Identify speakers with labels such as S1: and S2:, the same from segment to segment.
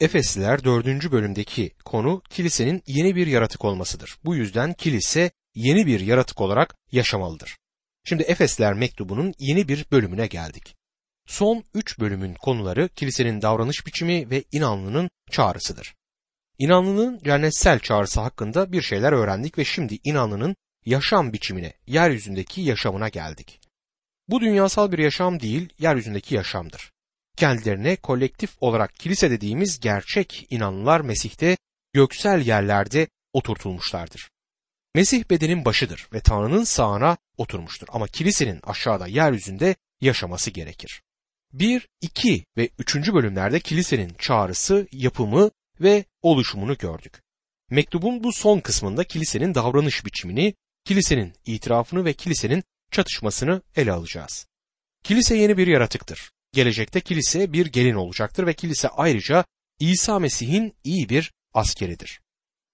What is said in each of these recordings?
S1: Efesliler 4. bölümdeki konu kilisenin yeni bir yaratık olmasıdır. Bu yüzden kilise yeni bir yaratık olarak yaşamalıdır. Şimdi Efesler mektubunun yeni bir bölümüne geldik. Son üç bölümün konuları kilisenin davranış biçimi ve inanlının çağrısıdır. İnanlının cennetsel çağrısı hakkında bir şeyler öğrendik ve şimdi inanlının yaşam biçimine, yeryüzündeki yaşamına geldik. Bu dünyasal bir yaşam değil, yeryüzündeki yaşamdır. Kendilerine kolektif olarak kilise dediğimiz gerçek inanlılar Mesih'te göksel yerlerde oturtulmuşlardır. Mesih bedenin başıdır ve Tanrı'nın sağına oturmuştur ama kilisenin aşağıda yeryüzünde yaşaması gerekir. 1, 2 ve 3. bölümlerde kilisenin çağrısı, yapımı ve oluşumunu gördük. Mektubun bu son kısmında kilisenin davranış biçimini, kilisenin itirafını ve kilisenin çatışmasını ele alacağız. Kilise yeni bir yaratıktır. Gelecekte kilise bir gelin olacaktır ve kilise ayrıca İsa Mesih'in iyi bir askeridir.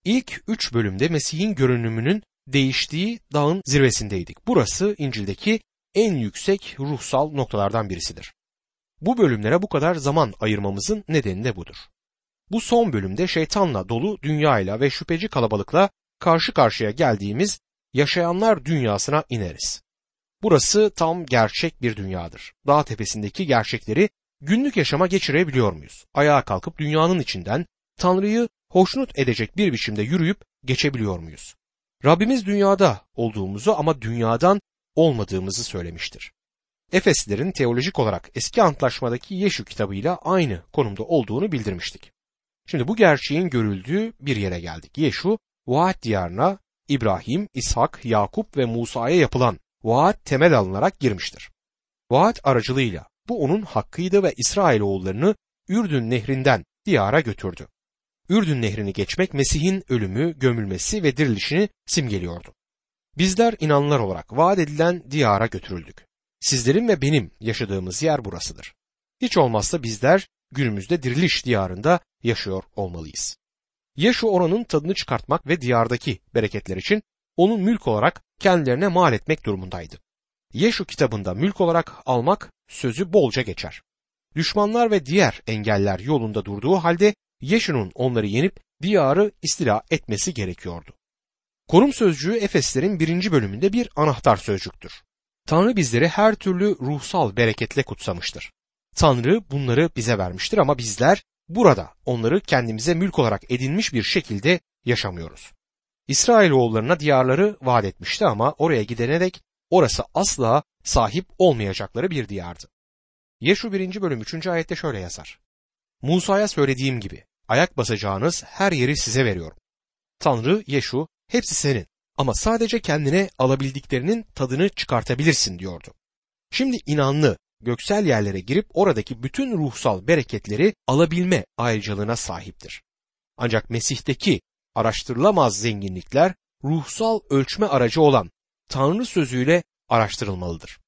S1: İlk üç bölümde Mesih'in görünümünün değiştiği dağın zirvesindeydik. Burası İncil'deki en yüksek ruhsal noktalardan birisidir. Bu bölümlere bu kadar zaman ayırmamızın nedeni de budur. Bu son bölümde şeytanla dolu dünyayla ve şüpheci kalabalıkla karşı karşıya geldiğimiz yaşayanlar dünyasına ineriz. Burası tam gerçek bir dünyadır. Dağ tepesindeki gerçekleri günlük yaşama geçirebiliyor muyuz? Ayağa kalkıp dünyanın içinden Tanrı'yı hoşnut edecek bir biçimde yürüyüp geçebiliyor muyuz? Rabbimiz dünyada olduğumuzu ama dünyadan olmadığımızı söylemiştir. Efeslilerin teolojik olarak eski antlaşmadaki Yeşu kitabıyla aynı konumda olduğunu bildirmiştik. Şimdi bu gerçeğin görüldüğü bir yere geldik. Yeşu, vaat diyarına İbrahim, İshak, Yakup ve Musa'ya yapılan vaat temel alınarak girmiştir. Vaat aracılığıyla bu onun hakkıydı ve İsrailoğullarını Ürdün nehrinden diyara götürdü. Ürdün nehrini geçmek Mesih'in ölümü, gömülmesi ve dirilişini simgeliyordu. Bizler inanlar olarak vaat edilen diyara götürüldük. Sizlerin ve benim yaşadığımız yer burasıdır. Hiç olmazsa bizler günümüzde diriliş diyarında yaşıyor olmalıyız. Yaşu oranın tadını çıkartmak ve diyardaki bereketler için onu mülk olarak kendilerine mal etmek durumundaydı. Yeşu kitabında mülk olarak almak sözü bolca geçer. Düşmanlar ve diğer engeller yolunda durduğu halde Yeşu'nun onları yenip diyarı istila etmesi gerekiyordu. Korum sözcüğü Efeslerin birinci bölümünde bir anahtar sözcüktür. Tanrı bizleri her türlü ruhsal bereketle kutsamıştır. Tanrı bunları bize vermiştir ama bizler burada onları kendimize mülk olarak edinmiş bir şekilde yaşamıyoruz. İsrailoğullarına diyarları vaat etmişti ama oraya gidene dek orası asla sahip olmayacakları bir diyardı. Yeşu 1. bölüm 3. ayette şöyle yazar. Musa'ya söylediğim gibi ayak basacağınız her yeri size veriyorum. Tanrı Yeşu hepsi senin ama sadece kendine alabildiklerinin tadını çıkartabilirsin diyordu. Şimdi inanlı göksel yerlere girip oradaki bütün ruhsal bereketleri alabilme ayrıcalığına sahiptir. Ancak Mesih'teki araştırılamaz zenginlikler ruhsal ölçme aracı olan Tanrı sözüyle araştırılmalıdır.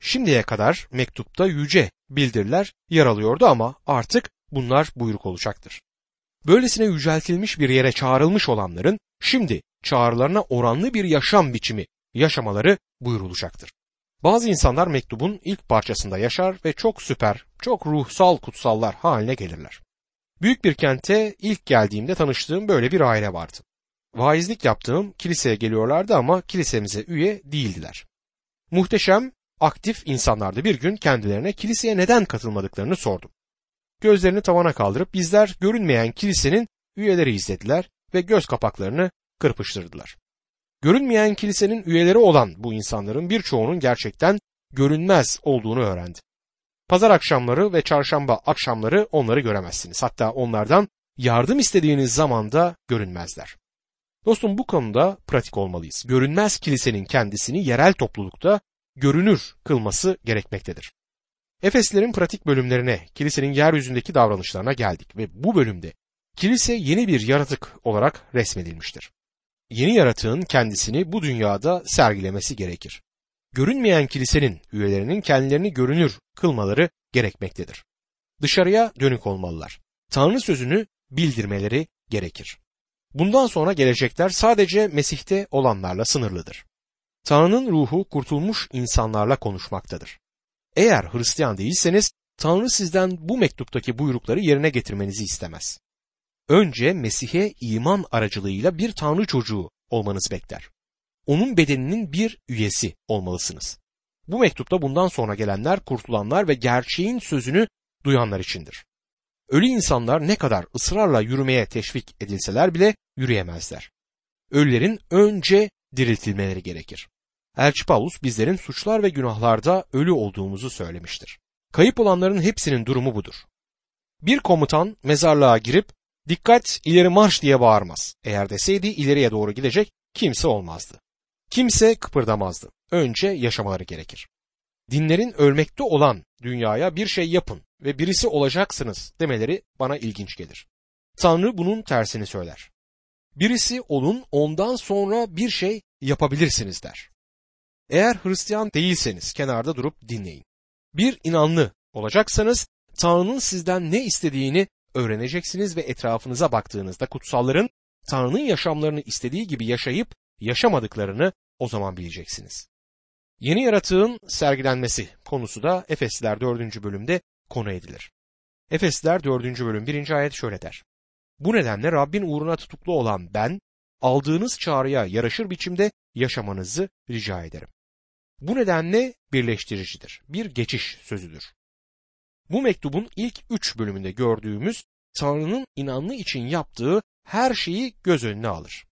S1: Şimdiye kadar mektupta yüce bildiriler yer alıyordu ama artık bunlar buyruk olacaktır. Böylesine yüceltilmiş bir yere çağrılmış olanların şimdi çağrılarına oranlı bir yaşam biçimi yaşamaları buyurulacaktır. Bazı insanlar mektubun ilk parçasında yaşar ve çok süper, çok ruhsal kutsallar haline gelirler. Büyük bir kente ilk geldiğimde tanıştığım böyle bir aile vardı. Vaizlik yaptığım kiliseye geliyorlardı ama kilisemize üye değildiler. Muhteşem, aktif insanlardı. Bir gün kendilerine kiliseye neden katılmadıklarını sordum. Gözlerini tavana kaldırıp bizler görünmeyen kilisenin üyeleri izlediler ve göz kapaklarını kırpıştırdılar. Görünmeyen kilisenin üyeleri olan bu insanların birçoğunun gerçekten görünmez olduğunu öğrendi. Pazar akşamları ve çarşamba akşamları onları göremezsiniz. Hatta onlardan yardım istediğiniz zaman da görünmezler. Dostum bu konuda pratik olmalıyız. Görünmez kilisenin kendisini yerel toplulukta görünür kılması gerekmektedir. Efeslerin pratik bölümlerine, kilisenin yeryüzündeki davranışlarına geldik ve bu bölümde kilise yeni bir yaratık olarak resmedilmiştir. Yeni yaratığın kendisini bu dünyada sergilemesi gerekir görünmeyen kilisenin üyelerinin kendilerini görünür kılmaları gerekmektedir. Dışarıya dönük olmalılar. Tanrı sözünü bildirmeleri gerekir. Bundan sonra gelecekler sadece Mesih'te olanlarla sınırlıdır. Tanrı'nın ruhu kurtulmuş insanlarla konuşmaktadır. Eğer Hristiyan değilseniz Tanrı sizden bu mektuptaki buyrukları yerine getirmenizi istemez. Önce Mesih'e iman aracılığıyla bir Tanrı çocuğu olmanız bekler. Onun bedeninin bir üyesi olmalısınız. Bu mektupta bundan sonra gelenler kurtulanlar ve gerçeğin sözünü duyanlar içindir. Ölü insanlar ne kadar ısrarla yürümeye teşvik edilseler bile yürüyemezler. Ölülerin önce diriltilmeleri gerekir. Elçi Paulus bizlerin suçlar ve günahlarda ölü olduğumuzu söylemiştir. Kayıp olanların hepsinin durumu budur. Bir komutan mezarlığa girip dikkat ileri marş diye bağırmaz. Eğer deseydi ileriye doğru gidecek kimse olmazdı. Kimse kıpırdamazdı. Önce yaşamaları gerekir. Dinlerin ölmekte olan dünyaya bir şey yapın ve birisi olacaksınız demeleri bana ilginç gelir. Tanrı bunun tersini söyler. Birisi olun ondan sonra bir şey yapabilirsiniz der. Eğer Hristiyan değilseniz kenarda durup dinleyin. Bir inanlı olacaksanız Tanrı'nın sizden ne istediğini öğreneceksiniz ve etrafınıza baktığınızda kutsalların Tanrı'nın yaşamlarını istediği gibi yaşayıp yaşamadıklarını o zaman bileceksiniz. Yeni yaratığın sergilenmesi konusu da Efesliler 4. bölümde konu edilir. Efesliler 4. bölüm 1. ayet şöyle der. Bu nedenle Rabbin uğruna tutuklu olan ben, aldığınız çağrıya yaraşır biçimde yaşamanızı rica ederim. Bu nedenle birleştiricidir, bir geçiş sözüdür. Bu mektubun ilk üç bölümünde gördüğümüz Tanrı'nın inanlı için yaptığı her şeyi göz önüne alır.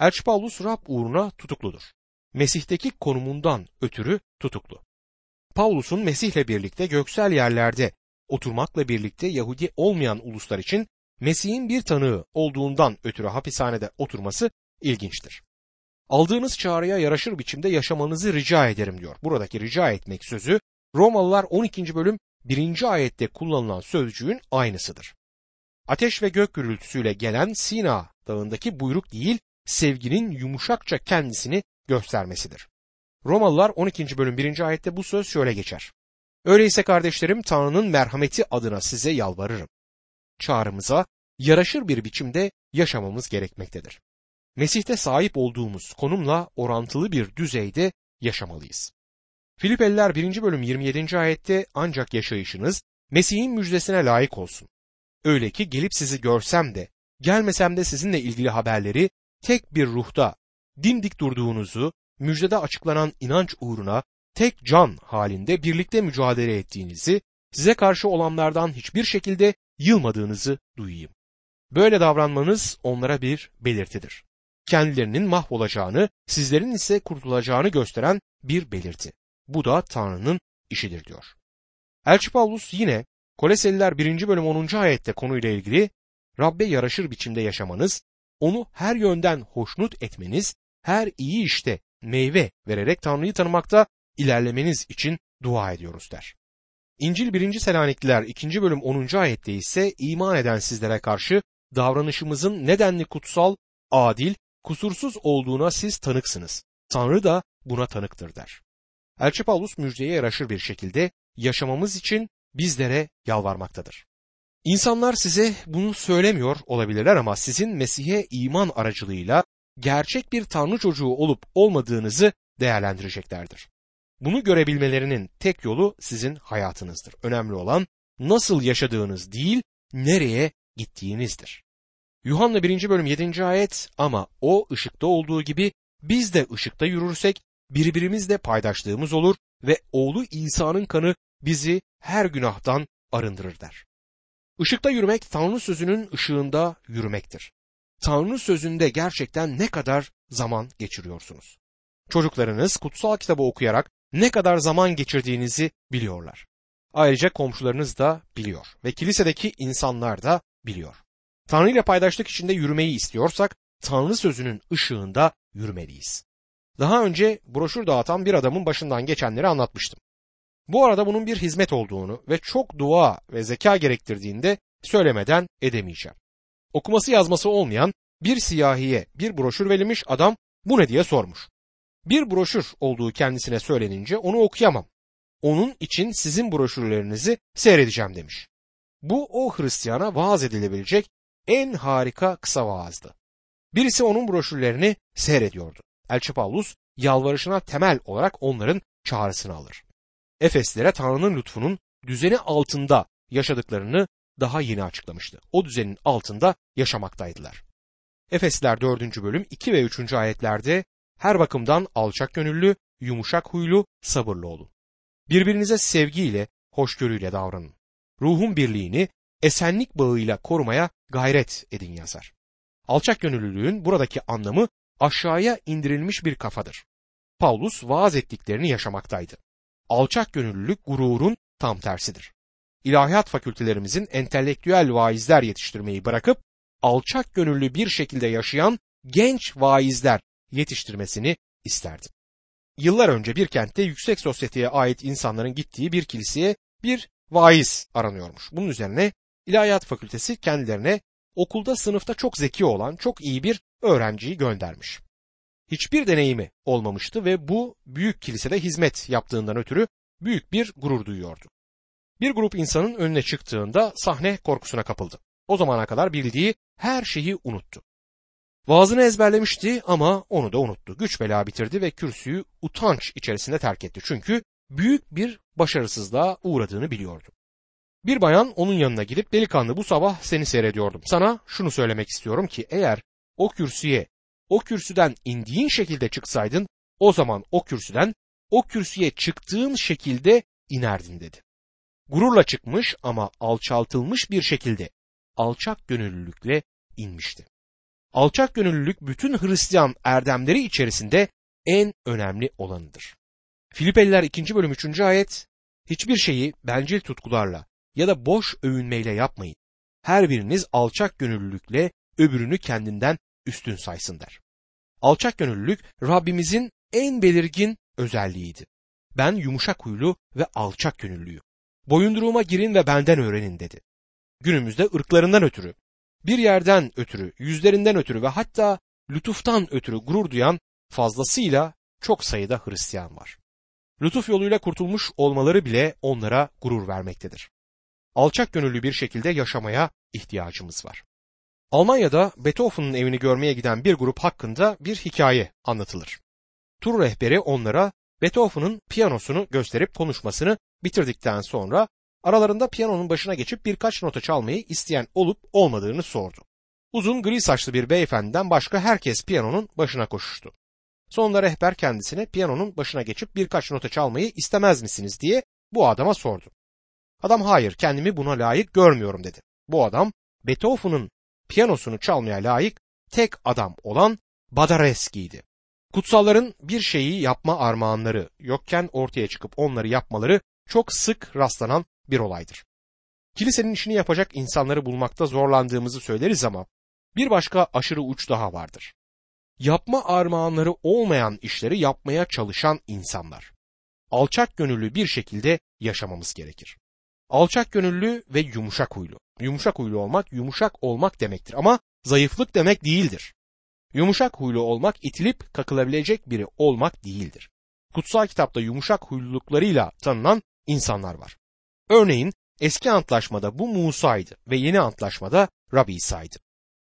S1: Elçi Paulus Rab uğruna tutukludur. Mesih'teki konumundan ötürü tutuklu. Paulus'un Mesih'le birlikte göksel yerlerde oturmakla birlikte Yahudi olmayan uluslar için Mesih'in bir tanığı olduğundan ötürü hapishanede oturması ilginçtir. Aldığınız çağrıya yaraşır biçimde yaşamanızı rica ederim diyor. Buradaki rica etmek sözü Romalılar 12. bölüm 1. ayette kullanılan sözcüğün aynısıdır. Ateş ve gök gürültüsüyle gelen Sina dağındaki buyruk değil, sevginin yumuşakça kendisini göstermesidir. Romalılar 12. bölüm 1. ayette bu söz şöyle geçer. Öyleyse kardeşlerim Tanrı'nın merhameti adına size yalvarırım. Çağrımıza yaraşır bir biçimde yaşamamız gerekmektedir. Mesih'te sahip olduğumuz konumla orantılı bir düzeyde yaşamalıyız. Filipeliler 1. bölüm 27. ayette ancak yaşayışınız Mesih'in müjdesine layık olsun. Öyle ki gelip sizi görsem de gelmesem de sizinle ilgili haberleri tek bir ruhta dimdik durduğunuzu, müjdede açıklanan inanç uğruna tek can halinde birlikte mücadele ettiğinizi, size karşı olanlardan hiçbir şekilde yılmadığınızı duyayım. Böyle davranmanız onlara bir belirtidir. Kendilerinin mahvolacağını, sizlerin ise kurtulacağını gösteren bir belirti. Bu da Tanrı'nın işidir diyor. Elçi Paulus yine Koleseliler 1. bölüm 10. ayette konuyla ilgili Rabbe yaraşır biçimde yaşamanız, onu her yönden hoşnut etmeniz, her iyi işte meyve vererek Tanrı'yı tanımakta ilerlemeniz için dua ediyoruz der. İncil 1. Selanikliler 2. bölüm 10. ayette ise iman eden sizlere karşı davranışımızın nedenli kutsal, adil, kusursuz olduğuna siz tanıksınız. Tanrı da buna tanıktır der. Elçi Paulus müjdeye yaraşır bir şekilde yaşamamız için bizlere yalvarmaktadır. İnsanlar size bunu söylemiyor olabilirler ama sizin Mesih'e iman aracılığıyla gerçek bir Tanrı çocuğu olup olmadığınızı değerlendireceklerdir. Bunu görebilmelerinin tek yolu sizin hayatınızdır. Önemli olan nasıl yaşadığınız değil, nereye gittiğinizdir. Yuhanna 1. bölüm 7. ayet ama o ışıkta olduğu gibi biz de ışıkta yürürsek birbirimizle paydaşlığımız olur ve oğlu İsa'nın kanı bizi her günahtan arındırır der. Işıkta yürümek Tanrı sözünün ışığında yürümektir. Tanrı sözünde gerçekten ne kadar zaman geçiriyorsunuz? Çocuklarınız kutsal kitabı okuyarak ne kadar zaman geçirdiğinizi biliyorlar. Ayrıca komşularınız da biliyor ve kilisedeki insanlar da biliyor. Tanrı ile paydaşlık içinde yürümeyi istiyorsak Tanrı sözünün ışığında yürümeliyiz. Daha önce broşür dağıtan bir adamın başından geçenleri anlatmıştım. Bu arada bunun bir hizmet olduğunu ve çok dua ve zeka gerektirdiğini de söylemeden edemeyeceğim. Okuması yazması olmayan bir siyahiye bir broşür verilmiş adam bu ne diye sormuş. Bir broşür olduğu kendisine söylenince onu okuyamam. Onun için sizin broşürlerinizi seyredeceğim demiş. Bu o Hristiyana vaaz edilebilecek en harika kısa vaazdı. Birisi onun broşürlerini seyrediyordu. Elçi Paulus yalvarışına temel olarak onların çağrısını alır. Efeslere Tanrı'nın lütfunun düzeni altında yaşadıklarını daha yeni açıklamıştı. O düzenin altında yaşamaktaydılar. Efesler 4. bölüm 2 ve 3. ayetlerde her bakımdan alçak gönüllü, yumuşak huylu, sabırlı olun. Birbirinize sevgiyle, hoşgörüyle davranın. Ruhun birliğini esenlik bağıyla korumaya gayret edin yazar. Alçak gönüllülüğün buradaki anlamı aşağıya indirilmiş bir kafadır. Paulus vaaz ettiklerini yaşamaktaydı. Alçak gönüllülük gururun tam tersidir. İlahiyat fakültelerimizin entelektüel vaizler yetiştirmeyi bırakıp alçak gönüllü bir şekilde yaşayan genç vaizler yetiştirmesini isterdim. Yıllar önce bir kentte yüksek sosyeteye ait insanların gittiği bir kiliseye bir vaiz aranıyormuş. Bunun üzerine İlahiyat Fakültesi kendilerine okulda sınıfta çok zeki olan çok iyi bir öğrenciyi göndermiş. Hiçbir deneyimi olmamıştı ve bu büyük kilisede hizmet yaptığından ötürü büyük bir gurur duyuyordu. Bir grup insanın önüne çıktığında sahne korkusuna kapıldı. O zamana kadar bildiği her şeyi unuttu. Vaazını ezberlemişti ama onu da unuttu. Güç bela bitirdi ve kürsüyü utanç içerisinde terk etti. Çünkü büyük bir başarısızlığa uğradığını biliyordu. Bir bayan onun yanına gidip delikanlı bu sabah seni seyrediyordum. Sana şunu söylemek istiyorum ki eğer o kürsüye o kürsüden indiğin şekilde çıksaydın o zaman o kürsüden o kürsüye çıktığın şekilde inerdin dedi. Gururla çıkmış ama alçaltılmış bir şekilde alçak gönüllülükle inmişti. Alçak gönüllülük bütün Hristiyan erdemleri içerisinde en önemli olanıdır. Filipeliler 2. bölüm 3. ayet Hiçbir şeyi bencil tutkularla ya da boş övünmeyle yapmayın. Her biriniz alçak gönüllülükle öbürünü kendinden üstün saysın der. Alçak gönüllülük Rabbimizin en belirgin özelliğiydi. Ben yumuşak huylu ve alçak gönüllüyüm. Boyunduruğuma girin ve benden öğrenin dedi. Günümüzde ırklarından ötürü, bir yerden ötürü, yüzlerinden ötürü ve hatta lütuftan ötürü gurur duyan fazlasıyla çok sayıda Hristiyan var. Lütuf yoluyla kurtulmuş olmaları bile onlara gurur vermektedir. Alçak gönüllü bir şekilde yaşamaya ihtiyacımız var. Almanya'da Beethoven'ın evini görmeye giden bir grup hakkında bir hikaye anlatılır. Tur rehberi onlara Beethoven'ın piyanosunu gösterip konuşmasını bitirdikten sonra aralarında piyanonun başına geçip birkaç nota çalmayı isteyen olup olmadığını sordu. Uzun gri saçlı bir beyefendiden başka herkes piyanonun başına koşuştu. Sonunda rehber kendisine piyanonun başına geçip birkaç nota çalmayı istemez misiniz diye bu adama sordu. Adam hayır kendimi buna layık görmüyorum dedi. Bu adam Beethoven'ın piyanosunu çalmaya layık tek adam olan Badareski'ydi. Kutsalların bir şeyi yapma armağanları yokken ortaya çıkıp onları yapmaları çok sık rastlanan bir olaydır. Kilisenin işini yapacak insanları bulmakta zorlandığımızı söyleriz ama bir başka aşırı uç daha vardır. Yapma armağanları olmayan işleri yapmaya çalışan insanlar. Alçak gönüllü bir şekilde yaşamamız gerekir. Alçak gönüllü ve yumuşak huylu. Yumuşak huylu olmak yumuşak olmak demektir ama zayıflık demek değildir. Yumuşak huylu olmak itilip kakılabilecek biri olmak değildir. Kutsal kitapta yumuşak huyluluklarıyla tanınan insanlar var. Örneğin eski antlaşmada bu Musa'ydı ve yeni antlaşmada Rabbi İsa'ydı.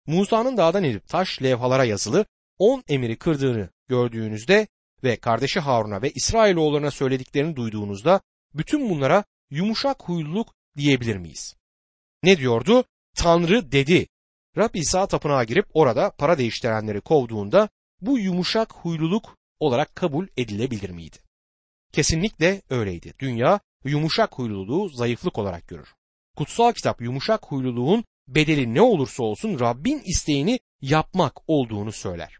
S1: Musa'nın dağdan inip taş levhalara yazılı on emiri kırdığını gördüğünüzde ve kardeşi Harun'a ve İsrailoğullarına söylediklerini duyduğunuzda bütün bunlara yumuşak huyluluk diyebilir miyiz? Ne diyordu? Tanrı dedi. Rab İsa tapınağa girip orada para değiştirenleri kovduğunda bu yumuşak huyluluk olarak kabul edilebilir miydi? Kesinlikle öyleydi. Dünya yumuşak huyluluğu zayıflık olarak görür. Kutsal kitap yumuşak huyluluğun bedeli ne olursa olsun Rabbin isteğini yapmak olduğunu söyler.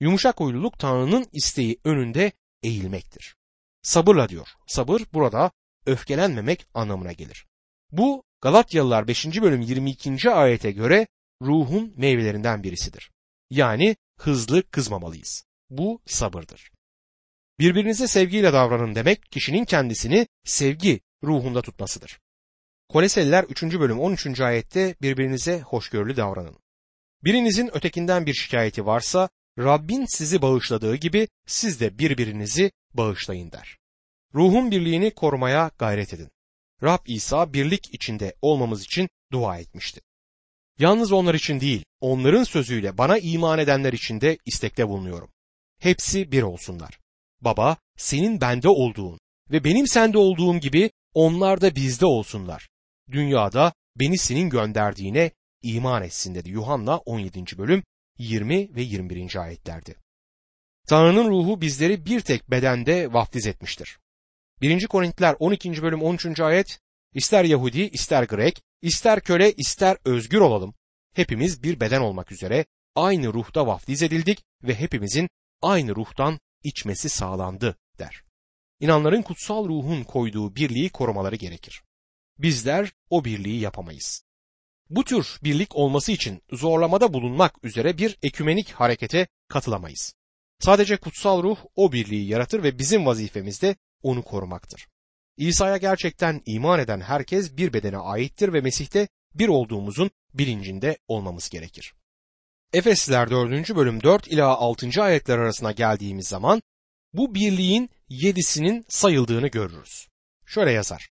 S1: Yumuşak huyluluk Tanrı'nın isteği önünde eğilmektir. Sabırla diyor. Sabır burada öfkelenmemek anlamına gelir. Bu Galatyalılar 5. bölüm 22. ayete göre ruhun meyvelerinden birisidir. Yani hızlı kızmamalıyız. Bu sabırdır. Birbirinize sevgiyle davranın demek kişinin kendisini sevgi ruhunda tutmasıdır. Koleseliler 3. bölüm 13. ayette birbirinize hoşgörülü davranın. Birinizin ötekinden bir şikayeti varsa Rabbin sizi bağışladığı gibi siz de birbirinizi bağışlayın der. Ruhun birliğini korumaya gayret edin. Rab İsa birlik içinde olmamız için dua etmişti. Yalnız onlar için değil, onların sözüyle bana iman edenler için de istekte bulunuyorum. Hepsi bir olsunlar. Baba, senin bende olduğun ve benim sende olduğum gibi onlar da bizde olsunlar. Dünyada beni senin gönderdiğine iman etsin dedi Yuhanna 17. bölüm 20 ve 21. ayetlerdi. Tanrı'nın ruhu bizleri bir tek bedende vaftiz etmiştir. 1. Korintiler 12. bölüm 13. ayet İster Yahudi, ister Grek, ister köle, ister özgür olalım. Hepimiz bir beden olmak üzere aynı ruhta vaftiz edildik ve hepimizin aynı ruhtan içmesi sağlandı der. İnanların kutsal ruhun koyduğu birliği korumaları gerekir. Bizler o birliği yapamayız. Bu tür birlik olması için zorlamada bulunmak üzere bir ekümenik harekete katılamayız. Sadece kutsal ruh o birliği yaratır ve bizim vazifemiz de onu korumaktır. İsa'ya gerçekten iman eden herkes bir bedene aittir ve Mesih'te bir olduğumuzun bilincinde olmamız gerekir. Efesliler 4. bölüm 4 ila 6. ayetler arasına geldiğimiz zaman bu birliğin yedisinin sayıldığını görürüz. Şöyle yazar.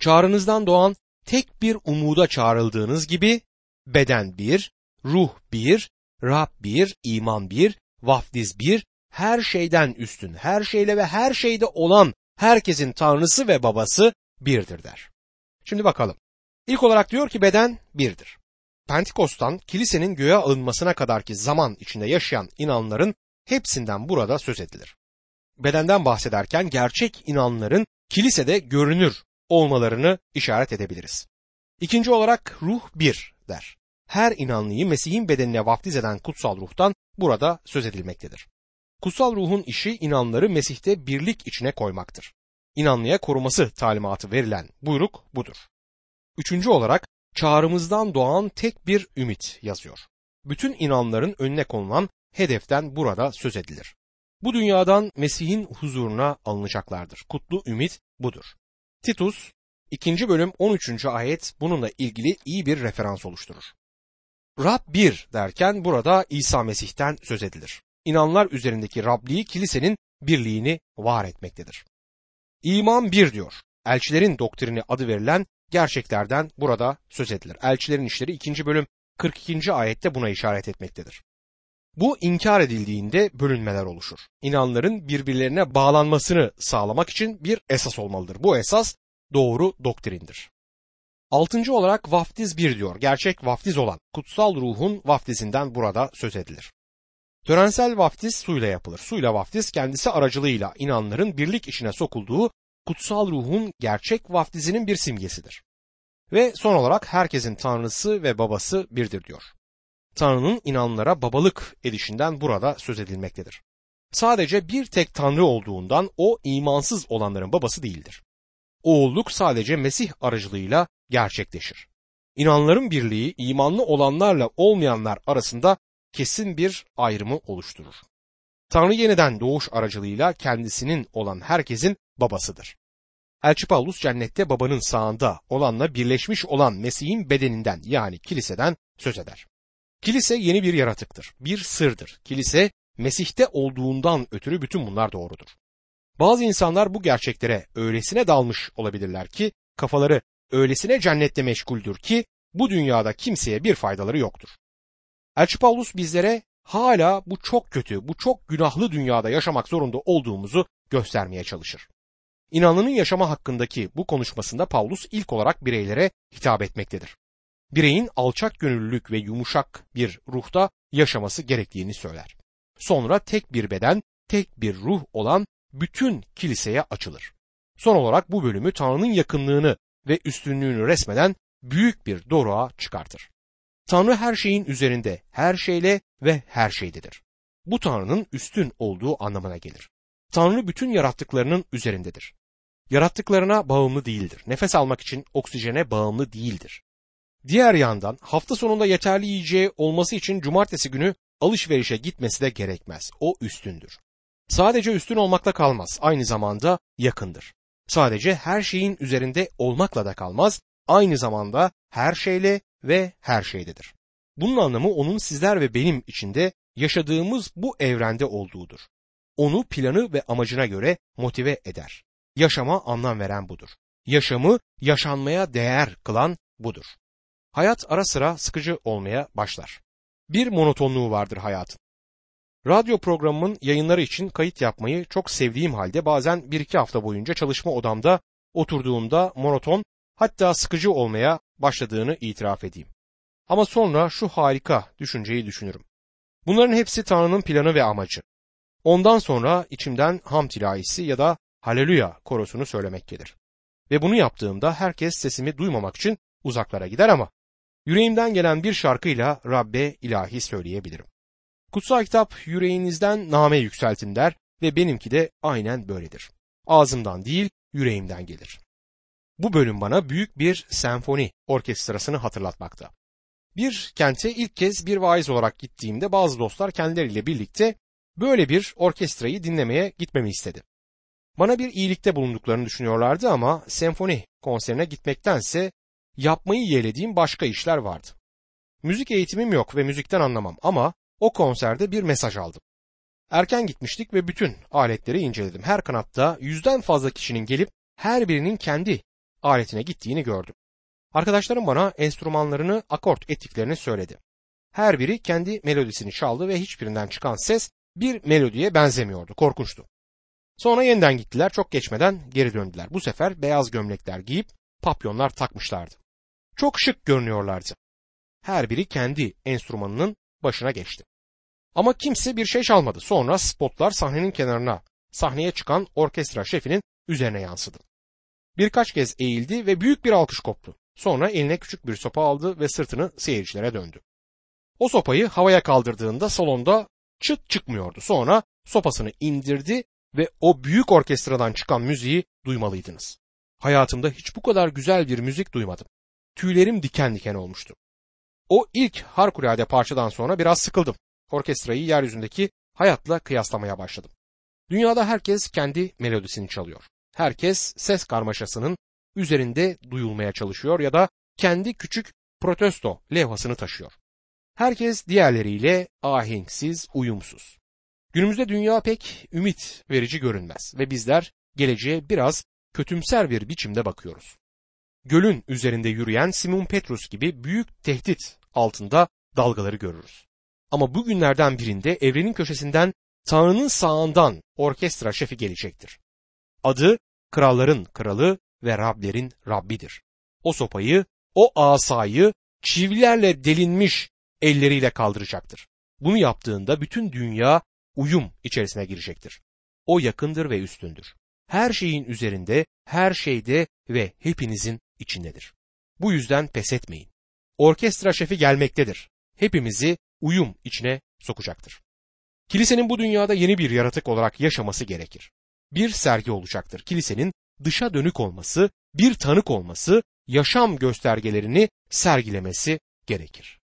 S1: Çağrınızdan doğan tek bir umuda çağrıldığınız gibi beden bir, ruh bir, Rab bir, iman bir, vaftiz bir, her şeyden üstün, her şeyle ve her şeyde olan herkesin tanrısı ve babası birdir der. Şimdi bakalım. İlk olarak diyor ki beden birdir. Pentikos'tan kilisenin göğe alınmasına kadarki zaman içinde yaşayan inanların hepsinden burada söz edilir. Bedenden bahsederken gerçek inanların kilisede görünür olmalarını işaret edebiliriz. İkinci olarak ruh bir der. Her inanlıyı Mesih'in bedenine vaftiz eden kutsal ruhtan burada söz edilmektedir. Kutsal ruhun işi inanları Mesih'te birlik içine koymaktır. İnanlıya koruması talimatı verilen buyruk budur. Üçüncü olarak çağrımızdan doğan tek bir ümit yazıyor. Bütün inanların önüne konulan hedeften burada söz edilir. Bu dünyadan Mesih'in huzuruna alınacaklardır. Kutlu ümit budur. Titus 2. bölüm 13. ayet bununla ilgili iyi bir referans oluşturur. Rab bir derken burada İsa Mesih'ten söz edilir. İnanlar üzerindeki Rabliği kilisenin birliğini var etmektedir. İman bir diyor. Elçilerin doktrini adı verilen gerçeklerden burada söz edilir. Elçilerin işleri 2. bölüm 42. ayette buna işaret etmektedir. Bu inkar edildiğinde bölünmeler oluşur. İnanların birbirlerine bağlanmasını sağlamak için bir esas olmalıdır. Bu esas doğru doktrindir. Altıncı olarak vaftiz bir diyor. Gerçek vaftiz olan kutsal ruhun vaftizinden burada söz edilir. Törensel vaftiz suyla yapılır. Suyla vaftiz kendisi aracılığıyla inanların birlik içine sokulduğu kutsal ruhun gerçek vaftizinin bir simgesidir. Ve son olarak herkesin tanrısı ve babası birdir diyor. Tanrı'nın inanlara babalık edişinden burada söz edilmektedir. Sadece bir tek Tanrı olduğundan o imansız olanların babası değildir. Oğulluk sadece Mesih aracılığıyla gerçekleşir. İnanların birliği imanlı olanlarla olmayanlar arasında kesin bir ayrımı oluşturur. Tanrı yeniden doğuş aracılığıyla kendisinin olan herkesin babasıdır. Elçi Paulus cennette babanın sağında olanla birleşmiş olan Mesih'in bedeninden yani kiliseden söz eder. Kilise yeni bir yaratıktır, bir sırdır. Kilise Mesih'te olduğundan ötürü bütün bunlar doğrudur. Bazı insanlar bu gerçeklere öylesine dalmış olabilirler ki kafaları öylesine cennette meşguldür ki bu dünyada kimseye bir faydaları yoktur. Elçi Paulus bizlere hala bu çok kötü, bu çok günahlı dünyada yaşamak zorunda olduğumuzu göstermeye çalışır. İnanlının yaşama hakkındaki bu konuşmasında Paulus ilk olarak bireylere hitap etmektedir. Bireyin alçak gönüllülük ve yumuşak bir ruhta yaşaması gerektiğini söyler. Sonra tek bir beden, tek bir ruh olan bütün kiliseye açılır. Son olarak bu bölümü Tanrı'nın yakınlığını ve üstünlüğünü resmeden büyük bir doruğa çıkartır. Tanrı her şeyin üzerinde, her şeyle ve her şeydedir. Bu Tanrı'nın üstün olduğu anlamına gelir. Tanrı bütün yarattıklarının üzerindedir. Yarattıklarına bağımlı değildir. Nefes almak için oksijene bağımlı değildir. Diğer yandan hafta sonunda yeterli yiyeceği olması için cumartesi günü alışverişe gitmesi de gerekmez. O üstündür. Sadece üstün olmakla kalmaz, aynı zamanda yakındır. Sadece her şeyin üzerinde olmakla da kalmaz, aynı zamanda her şeyle ve her şeydedir. Bunun anlamı onun sizler ve benim içinde yaşadığımız bu evrende olduğudur. Onu planı ve amacına göre motive eder. Yaşama anlam veren budur. Yaşamı yaşanmaya değer kılan budur. Hayat ara sıra sıkıcı olmaya başlar. Bir monotonluğu vardır hayatın. Radyo programımın yayınları için kayıt yapmayı çok sevdiğim halde bazen bir iki hafta boyunca çalışma odamda oturduğumda monoton hatta sıkıcı olmaya başladığını itiraf edeyim. Ama sonra şu harika düşünceyi düşünürüm. Bunların hepsi Tanrı'nın planı ve amacı. Ondan sonra içimden hamd ilahisi ya da haleluya korosunu söylemek gelir. Ve bunu yaptığımda herkes sesimi duymamak için uzaklara gider ama yüreğimden gelen bir şarkıyla Rabbe ilahi söyleyebilirim. Kutsal kitap yüreğinizden name yükseltin der ve benimki de aynen böyledir. Ağzımdan değil yüreğimden gelir. Bu bölüm bana büyük bir senfoni orkestrasını hatırlatmakta. Bir kente ilk kez bir vaiz olarak gittiğimde bazı dostlar kendileriyle birlikte böyle bir orkestrayı dinlemeye gitmemi istedi. Bana bir iyilikte bulunduklarını düşünüyorlardı ama senfoni konserine gitmektense yapmayı yeğlediğim başka işler vardı. Müzik eğitimim yok ve müzikten anlamam ama o konserde bir mesaj aldım. Erken gitmiştik ve bütün aletleri inceledim. Her kanatta yüzden fazla kişinin gelip her birinin kendi aletine gittiğini gördüm. Arkadaşlarım bana enstrümanlarını akort ettiklerini söyledi. Her biri kendi melodisini çaldı ve hiçbirinden çıkan ses bir melodiye benzemiyordu. Korkunçtu. Sonra yeniden gittiler. Çok geçmeden geri döndüler. Bu sefer beyaz gömlekler giyip papyonlar takmışlardı. Çok şık görünüyorlardı. Her biri kendi enstrümanının başına geçti. Ama kimse bir şey çalmadı. Sonra spotlar sahnenin kenarına, sahneye çıkan orkestra şefinin üzerine yansıdı. Birkaç kez eğildi ve büyük bir alkış koptu. Sonra eline küçük bir sopa aldı ve sırtını seyircilere döndü. O sopayı havaya kaldırdığında salonda çıt çıkmıyordu. Sonra sopasını indirdi ve o büyük orkestradan çıkan müziği duymalıydınız. Hayatımda hiç bu kadar güzel bir müzik duymadım. Tüylerim diken diken olmuştu. O ilk harikulade parçadan sonra biraz sıkıldım. Orkestrayı yeryüzündeki hayatla kıyaslamaya başladım. Dünyada herkes kendi melodisini çalıyor. Herkes ses karmaşasının üzerinde duyulmaya çalışıyor ya da kendi küçük protesto levhasını taşıyor. Herkes diğerleriyle ahenksiz, uyumsuz. Günümüzde dünya pek ümit verici görünmez ve bizler geleceğe biraz kötümser bir biçimde bakıyoruz. Gölün üzerinde yürüyen Simon Petrus gibi büyük tehdit altında dalgaları görürüz. Ama bu günlerden birinde evrenin köşesinden Tanrı'nın sağından orkestra şefi gelecektir. Adı kralların kralı ve Rablerin Rabbidir. O sopayı, o asayı çivilerle delinmiş elleriyle kaldıracaktır. Bunu yaptığında bütün dünya uyum içerisine girecektir. O yakındır ve üstündür. Her şeyin üzerinde, her şeyde ve hepinizin içindedir. Bu yüzden pes etmeyin. Orkestra şefi gelmektedir. Hepimizi uyum içine sokacaktır. Kilisenin bu dünyada yeni bir yaratık olarak yaşaması gerekir. Bir sergi olacaktır. Kilisenin dışa dönük olması, bir tanık olması, yaşam göstergelerini sergilemesi gerekir.